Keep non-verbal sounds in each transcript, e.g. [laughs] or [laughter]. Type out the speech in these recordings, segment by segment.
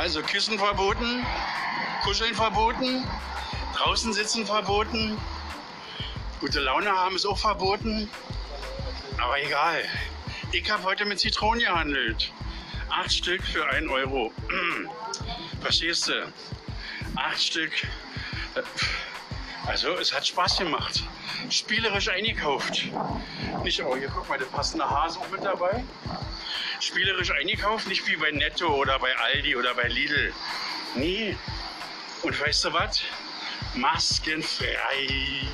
Also Küssen verboten, Kuscheln verboten, draußen sitzen verboten, gute Laune haben ist auch verboten. Aber egal. Ich habe heute mit Zitronen gehandelt. Acht Stück für 1 Euro. [clears throat] Verstehst du? Acht Stück. Also es hat Spaß gemacht. Spielerisch eingekauft. Nicht, oh hier guck mal, der passende Hase auch mit dabei. Spielerisch eingekauft, nicht wie bei Netto oder bei Aldi oder bei Lidl. Nee. Und weißt du was? Maskenfrei.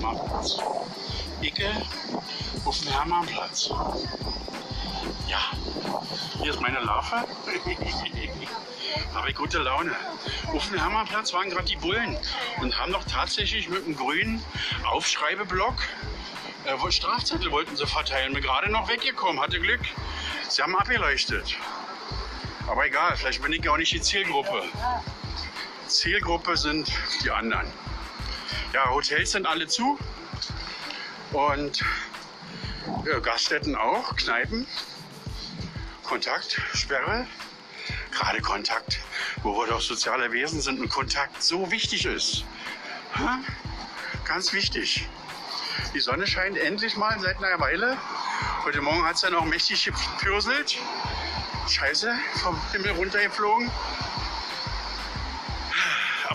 Marktplatz. Icke auf dem Hermannplatz. Ja, hier ist meine Larve. [laughs] Habe ich gute Laune. Auf dem Hermannplatz waren gerade die Bullen und haben doch tatsächlich mit einem grünen Aufschreibeblock äh, Strafzettel wollten sie verteilen. Bin gerade noch weggekommen, hatte Glück. Sie haben abgeleuchtet. Aber egal, vielleicht bin ich auch nicht die Zielgruppe. Zielgruppe sind die anderen. Ja, Hotels sind alle zu und ja, Gaststätten auch, Kneipen. Kontaktsperre, gerade Kontakt, wo wir doch soziale Wesen sind und Kontakt so wichtig ist. Ha? Ganz wichtig. Die Sonne scheint endlich mal seit einer Weile. Heute Morgen hat es ja noch mächtig gepürselt. Scheiße, vom Himmel runtergeflogen.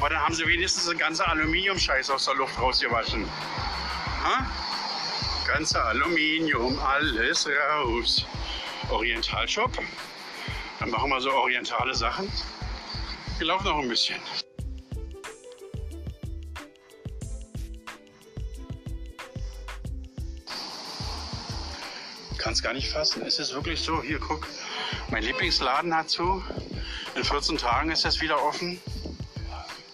Aber dann haben sie wenigstens den ganze Aluminium-Scheiß aus der Luft rausgewaschen. Ha? Ganze Aluminium, alles raus. Orientalshop. Dann machen wir so orientale Sachen. Wir laufen noch ein bisschen. Kann es gar nicht fassen. Es ist wirklich so. Hier, guck. Mein Lieblingsladen hat zu. In 14 Tagen ist das wieder offen.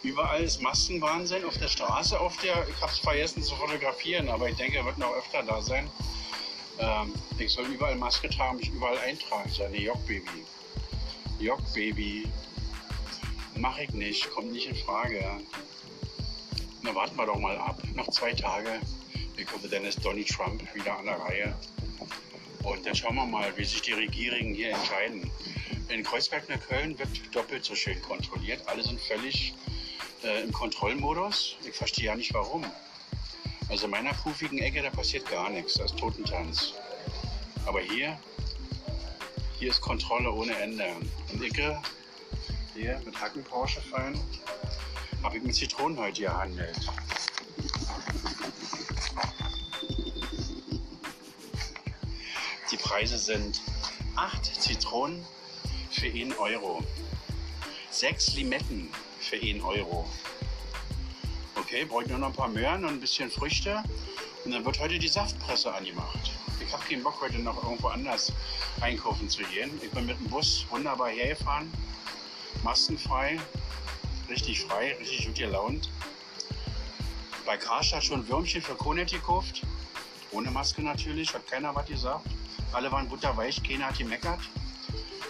Überall ist Maskenwahnsinn auf der Straße. Auf der, ich habe es vergessen zu fotografieren, aber ich denke, er wird noch öfter da sein. Ähm, ich soll überall Maske tragen, mich überall eintragen. Seine Jock-Baby. Jock-Baby. Mach ich nicht, kommt nicht in Frage. Na, warten wir doch mal ab. Noch zwei Tage. Ich hoffe, dann ist Donny Trump wieder an der Reihe. Und dann schauen wir mal, wie sich die Regierungen hier entscheiden. In Kreuzberg-Neukölln wird doppelt so schön kontrolliert. Alle sind völlig äh, im Kontrollmodus. Ich verstehe ja nicht warum. Also in meiner puffigen Ecke, da passiert gar nichts. Da ist Totentanz. Aber hier, hier ist Kontrolle ohne Ende. Und Icke, hier mit Hackenporsche fein, habe ich mit Zitronen heute gehandelt. Die Preise sind 8 Zitronen für 1 Euro, 6 Limetten für 1 Euro. Okay, brauche ich nur noch ein paar Möhren und ein bisschen Früchte. Und dann wird heute die Saftpresse angemacht. Ich habe keinen Bock, heute noch irgendwo anders einkaufen zu gehen. Ich bin mit dem Bus wunderbar hergefahren. Maskenfrei, richtig frei, richtig gut gelaunt. Bei Karstadt schon Würmchen für Konet gekauft. Ohne Maske natürlich, hat keiner was gesagt. Alle waren butterweich, keiner hat gemeckert.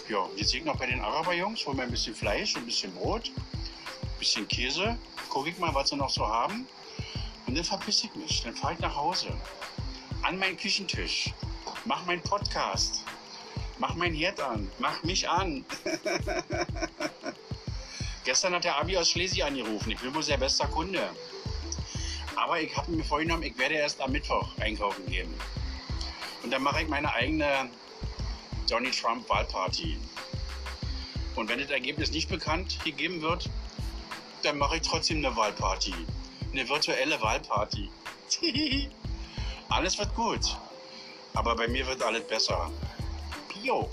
Ja, jetzt ich noch bei den Araberjungs, holen wir ein bisschen Fleisch, ein bisschen Brot, bisschen Käse. Gucke ich mal, was sie noch so haben. Und dann verpiss ich mich. Dann fahre ich nach Hause. An meinen Küchentisch. Mach meinen Podcast. Mach mein Herd an. Mach mich an. [laughs] Gestern hat der Abi aus Schlesien angerufen. Ich bin wohl sehr bester Kunde. Aber ich habe mir vorgenommen, ich werde erst am Mittwoch einkaufen gehen. Und dann mache ich meine eigene Donald Trump Wahlparty. Und wenn das Ergebnis nicht bekannt gegeben wird, dann mache ich trotzdem eine Wahlparty. Eine virtuelle Wahlparty. [laughs] alles wird gut. Aber bei mir wird alles besser. Pio.